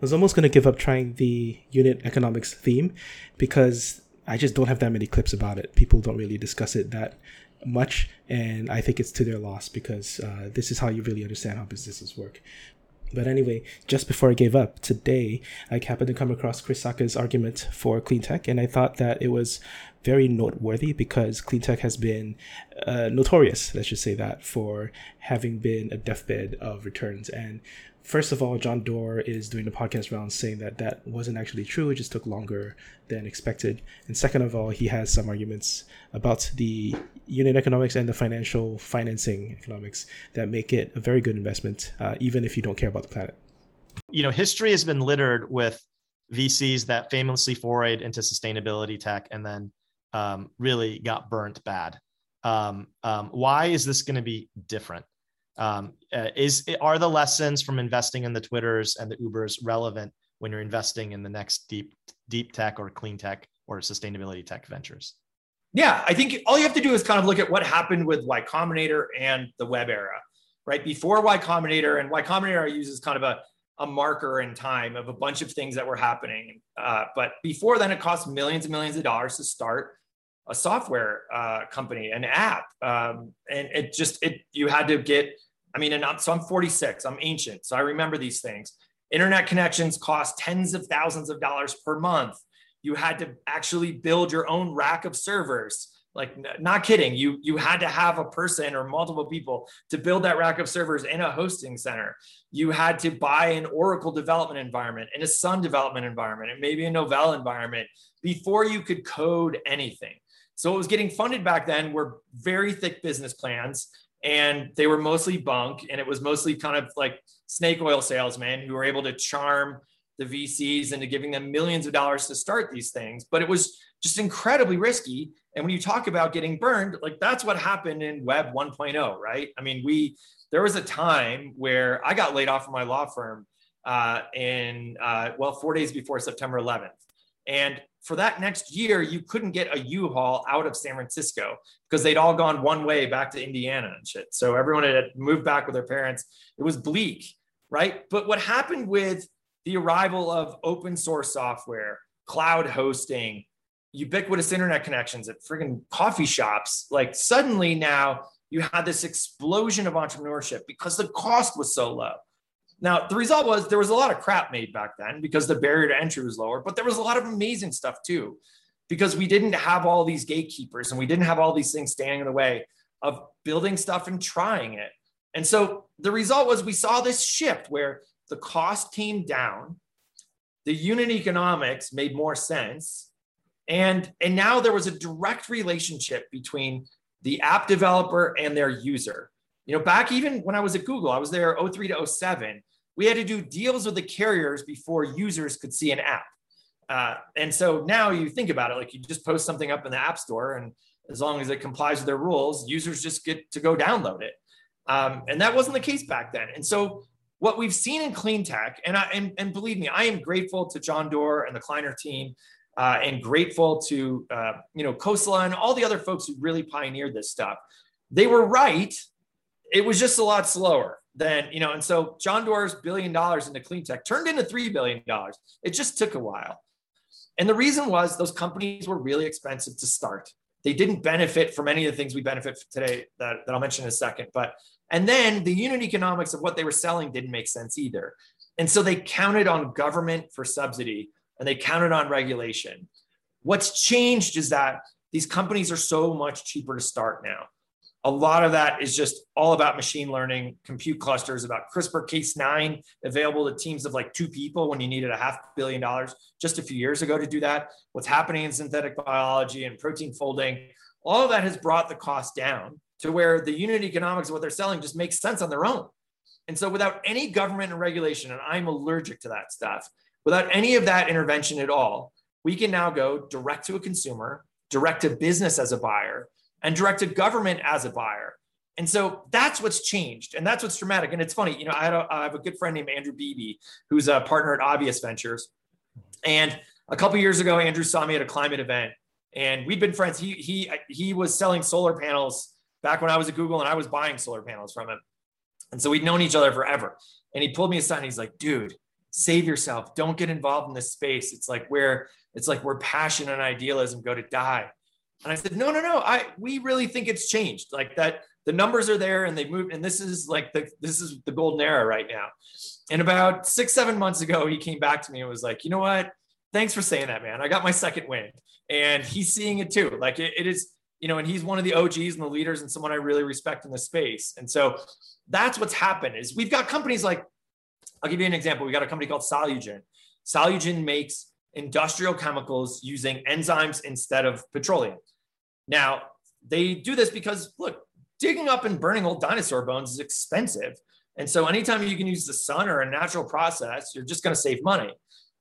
was almost going to give up trying the unit economics theme because I just don't have that many clips about it. People don't really discuss it that much, and I think it's to their loss because uh, this is how you really understand how businesses work. But anyway, just before I gave up today, I happened to come across Chris Sacca's argument for clean tech, and I thought that it was very noteworthy because clean tech has been uh, notorious, let's just say that, for having been a deathbed of returns. And first of all, John Doerr is doing the podcast round saying that that wasn't actually true. It just took longer than expected. And second of all, he has some arguments about the unit economics and the financial financing economics that make it a very good investment, uh, even if you don't care about the planet. You know, history has been littered with VCs that famously forayed into sustainability tech and then um, really got burnt bad. Um, um, why is this going to be different? Um, uh, is are the lessons from investing in the Twitters and the Ubers relevant when you're investing in the next deep deep tech or clean tech or sustainability tech ventures? Yeah, I think all you have to do is kind of look at what happened with Y Combinator and the web era, right? Before Y Combinator, and Y Combinator uses kind of a, a marker in time of a bunch of things that were happening. Uh, but before then, it cost millions and millions of dollars to start a software uh, company, an app, um, and it just it you had to get I mean, and I'm, so I'm 46, I'm ancient. So I remember these things. Internet connections cost tens of thousands of dollars per month. You had to actually build your own rack of servers. Like, not kidding, you, you had to have a person or multiple people to build that rack of servers in a hosting center. You had to buy an Oracle development environment and a Sun development environment and maybe a Novell environment before you could code anything. So, what was getting funded back then were very thick business plans and they were mostly bunk and it was mostly kind of like snake oil salesmen who were able to charm the VCs into giving them millions of dollars to start these things. But it was just incredibly risky. And when you talk about getting burned like that's what happened in web 1.0 right? I mean we there was a time where i got laid off from my law firm uh, in uh, well four days before september 11th and for that next year, you couldn't get a U-Haul out of San Francisco because they'd all gone one way back to Indiana and shit. So everyone had moved back with their parents. It was bleak, right? But what happened with the arrival of open source software, cloud hosting, ubiquitous internet connections at friggin' coffee shops, like suddenly now you had this explosion of entrepreneurship because the cost was so low. Now, the result was there was a lot of crap made back then because the barrier to entry was lower, but there was a lot of amazing stuff too, because we didn't have all these gatekeepers and we didn't have all these things standing in the way of building stuff and trying it. And so the result was we saw this shift where the cost came down, the unit economics made more sense, and, and now there was a direct relationship between the app developer and their user. You know, back even when I was at Google, I was there 03 to 07 we had to do deals with the carriers before users could see an app. Uh, and so now you think about it, like you just post something up in the app store, and as long as it complies with their rules, users just get to go download it. Um, and that wasn't the case back then. And so what we've seen in clean tech, and I and, and believe me, I am grateful to John Doerr and the Kleiner team, uh, and grateful to uh, you know Khosla and all the other folks who really pioneered this stuff. They were right. It was just a lot slower then you know and so john doerr's billion dollars into clean tech turned into three billion dollars. It just took a while. And the reason was those companies were really expensive to start. They didn't benefit from any of the things we benefit today that, that i'll mention in a second but and then the unit economics of what they were selling didn't make sense either. And so they counted on government for subsidy and they counted on regulation. What's changed is that these companies are so much cheaper to start now a lot of that is just all about machine learning, compute clusters, about CRISPR Cas9 available to teams of like two people when you needed a half billion dollars just a few years ago to do that. What's happening in synthetic biology and protein folding, all of that has brought the cost down to where the unit economics of what they're selling just makes sense on their own. And so without any government and regulation, and I'm allergic to that stuff, without any of that intervention at all, we can now go direct to a consumer, direct to business as a buyer, and directed government as a buyer. And so that's what's changed. And that's what's dramatic. And it's funny, you know, I have a good friend named Andrew Beebe, who's a partner at Obvious Ventures. And a couple years ago, Andrew saw me at a climate event and we'd been friends. He, he, he was selling solar panels back when I was at Google and I was buying solar panels from him. And so we'd known each other forever. And he pulled me aside and he's like, dude, save yourself. Don't get involved in this space. It's like where it's like where passion and idealism go to die. And I said, no, no, no. I we really think it's changed. Like that, the numbers are there and they moved. And this is like the this is the golden era right now. And about six, seven months ago, he came back to me and was like, you know what? Thanks for saying that, man. I got my second win. And he's seeing it too. Like it, it is, you know, and he's one of the OGs and the leaders and someone I really respect in the space. And so that's what's happened is we've got companies like, I'll give you an example. We got a company called Solugen. Solugen makes industrial chemicals using enzymes instead of petroleum. Now, they do this because, look, digging up and burning old dinosaur bones is expensive. And so, anytime you can use the sun or a natural process, you're just going to save money.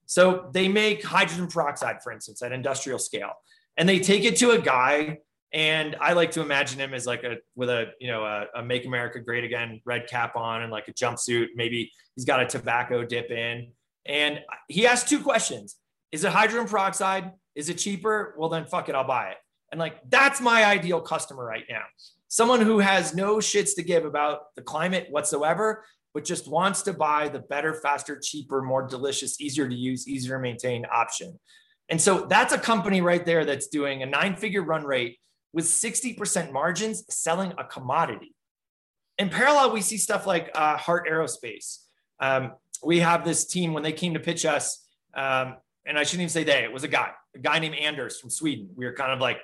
So, they make hydrogen peroxide, for instance, at industrial scale, and they take it to a guy. And I like to imagine him as like a with a you know a, a Make America Great Again red cap on and like a jumpsuit. Maybe he's got a tobacco dip in, and he asks two questions: Is it hydrogen peroxide? Is it cheaper? Well, then fuck it, I'll buy it. And like, that's my ideal customer right now. Someone who has no shits to give about the climate whatsoever, but just wants to buy the better, faster, cheaper, more delicious, easier to use, easier to maintain option. And so that's a company right there that's doing a nine figure run rate with 60% margins selling a commodity. In parallel, we see stuff like uh, Heart Aerospace. Um, we have this team when they came to pitch us, um, and I shouldn't even say they, it was a guy, a guy named Anders from Sweden. We were kind of like,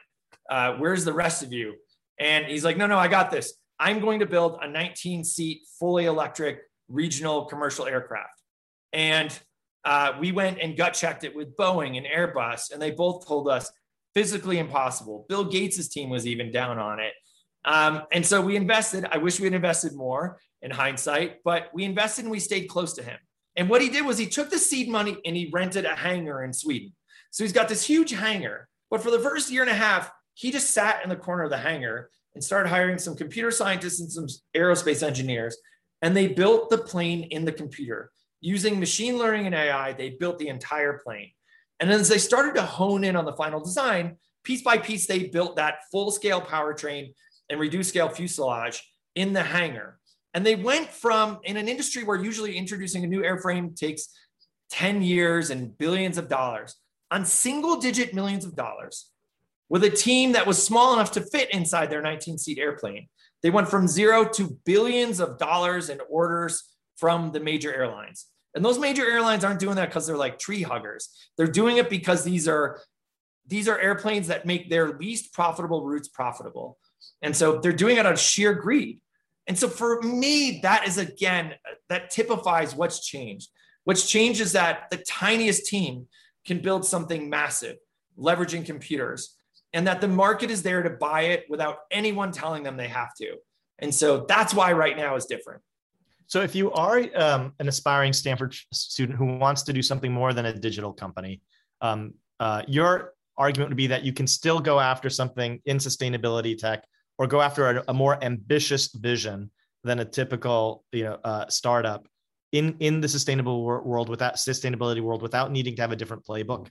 uh, where's the rest of you? And he's like, no, no, I got this. I'm going to build a 19 seat, fully electric regional commercial aircraft. And uh, we went and gut checked it with Boeing and Airbus, and they both told us physically impossible. Bill Gates' team was even down on it. Um, and so we invested. I wish we had invested more in hindsight, but we invested and we stayed close to him. And what he did was he took the seed money and he rented a hangar in Sweden. So he's got this huge hangar. But for the first year and a half, he just sat in the corner of the hangar and started hiring some computer scientists and some aerospace engineers. And they built the plane in the computer using machine learning and AI. They built the entire plane. And then as they started to hone in on the final design, piece by piece, they built that full scale powertrain and reduced scale fuselage in the hangar. And they went from in an industry where usually introducing a new airframe takes 10 years and billions of dollars on single digit millions of dollars with a team that was small enough to fit inside their 19 seat airplane. They went from zero to billions of dollars in orders from the major airlines. And those major airlines aren't doing that because they're like tree huggers. They're doing it because these are these are airplanes that make their least profitable routes profitable. And so they're doing it out of sheer greed. And so for me, that is again, that typifies what's changed. What's changed is that the tiniest team can build something massive, leveraging computers and that the market is there to buy it without anyone telling them they have to. And so that's why right now is different. So if you are um, an aspiring Stanford student who wants to do something more than a digital company, um, uh, your argument would be that you can still go after something in sustainability tech or go after a, a more ambitious vision than a typical you know uh, startup in in the sustainable world without sustainability world without needing to have a different playbook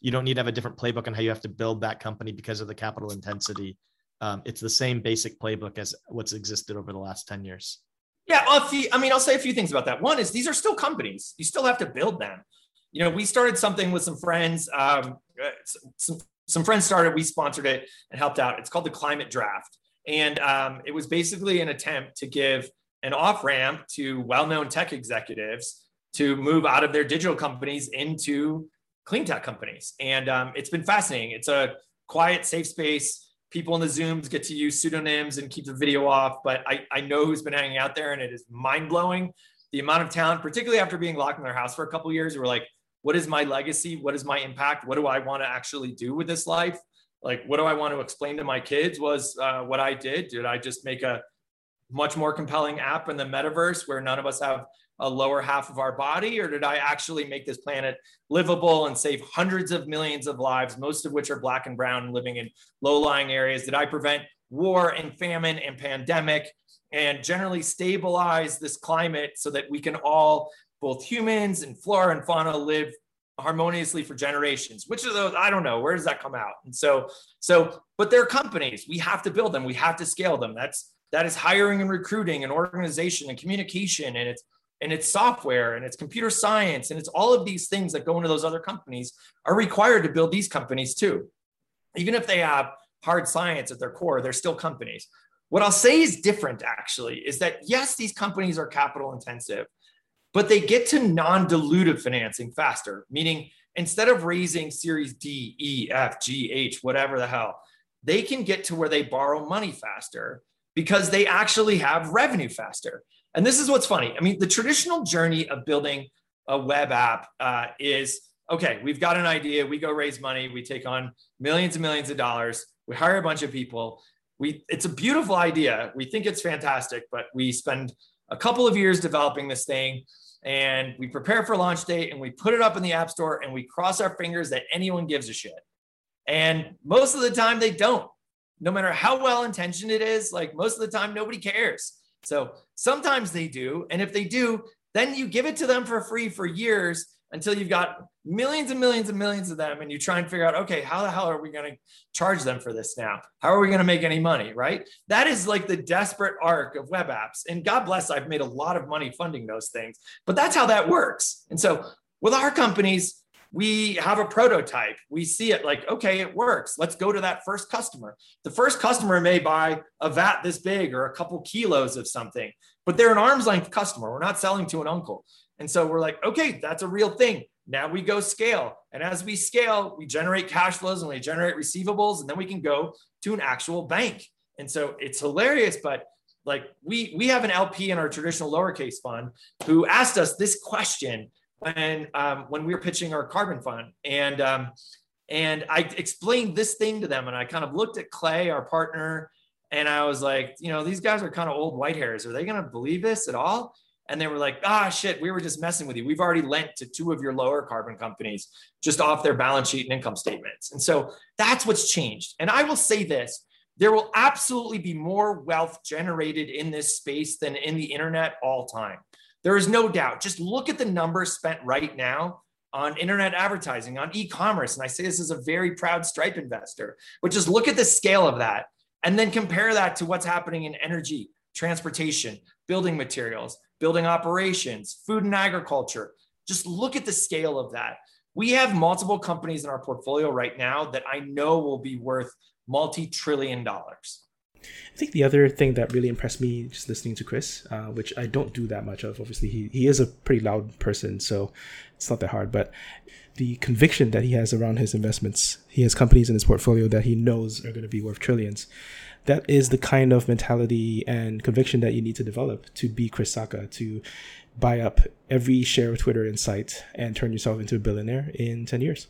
you don't need to have a different playbook on how you have to build that company because of the capital intensity. Um, it's the same basic playbook as what's existed over the last 10 years. Yeah, few, I mean, I'll say a few things about that. One is these are still companies. You still have to build them. You know, we started something with some friends. Um, some, some friends started, we sponsored it and helped out. It's called the Climate Draft. And um, it was basically an attempt to give an off ramp to well known tech executives to move out of their digital companies into clean tech companies. And um, it's been fascinating. It's a quiet, safe space. People in the Zooms get to use pseudonyms and keep the video off. But I, I know who's been hanging out there, and it is mind blowing the amount of talent, particularly after being locked in their house for a couple years. We're like, what is my legacy? What is my impact? What do I want to actually do with this life? Like, what do I want to explain to my kids? Was uh, what I did? Did I just make a much more compelling app in the metaverse where none of us have a lower half of our body, or did I actually make this planet livable and save hundreds of millions of lives, most of which are black and brown living in low lying areas? Did I prevent war and famine and pandemic and generally stabilize this climate so that we can all, both humans and flora and fauna, live harmoniously for generations which of those i don't know where does that come out and so so but they're companies we have to build them we have to scale them that's that is hiring and recruiting and organization and communication and it's and it's software and it's computer science and it's all of these things that go into those other companies are required to build these companies too. Even if they have hard science at their core, they're still companies. What I'll say is different actually is that yes, these companies are capital intensive, but they get to non dilutive financing faster, meaning instead of raising series D, E, F, G, H, whatever the hell, they can get to where they borrow money faster because they actually have revenue faster. And this is what's funny. I mean, the traditional journey of building a web app uh, is okay, we've got an idea, we go raise money, we take on millions and millions of dollars, we hire a bunch of people. We, it's a beautiful idea. We think it's fantastic, but we spend a couple of years developing this thing and we prepare for launch date and we put it up in the app store and we cross our fingers that anyone gives a shit. And most of the time they don't. No matter how well intentioned it is, like most of the time nobody cares. So sometimes they do. And if they do, then you give it to them for free for years until you've got millions and millions and millions of them and you try and figure out okay how the hell are we going to charge them for this now? How are we going to make any money right? That is like the desperate arc of web apps. And god bless i've made a lot of money funding those things but that's how that works. And so with our companies we have a prototype we see it like okay it works let's go to that first customer the first customer may buy a vat this big or a couple kilos of something but they're an arm's length customer we're not selling to an uncle and so we're like, okay, that's a real thing. Now we go scale. And as we scale, we generate cash flows and we generate receivables, and then we can go to an actual bank. And so it's hilarious, but like we we have an LP in our traditional lowercase fund who asked us this question when um, when we were pitching our carbon fund, and um, and I explained this thing to them, and I kind of looked at Clay, our partner, and I was like, you know, these guys are kind of old white hairs. Are they going to believe this at all? and they were like, ah, shit, we were just messing with you. We've already lent to two of your lower carbon companies just off their balance sheet and income statements. And so that's what's changed. And I will say this there will absolutely be more wealth generated in this space than in the internet all time. There is no doubt. Just look at the numbers spent right now on internet advertising, on e commerce. And I say this as a very proud Stripe investor, but just look at the scale of that and then compare that to what's happening in energy, transportation, building materials building operations, food and agriculture. Just look at the scale of that. We have multiple companies in our portfolio right now that I know will be worth multi trillion dollars. I think the other thing that really impressed me just listening to Chris, uh, which I don't do that much of, obviously, he, he is a pretty loud person, so it's not that hard, but the conviction that he has around his investments. He has companies in his portfolio that he knows are going to be worth trillions that is the kind of mentality and conviction that you need to develop to be Chris Sacca, to buy up every share of Twitter Insight and turn yourself into a billionaire in 10 years.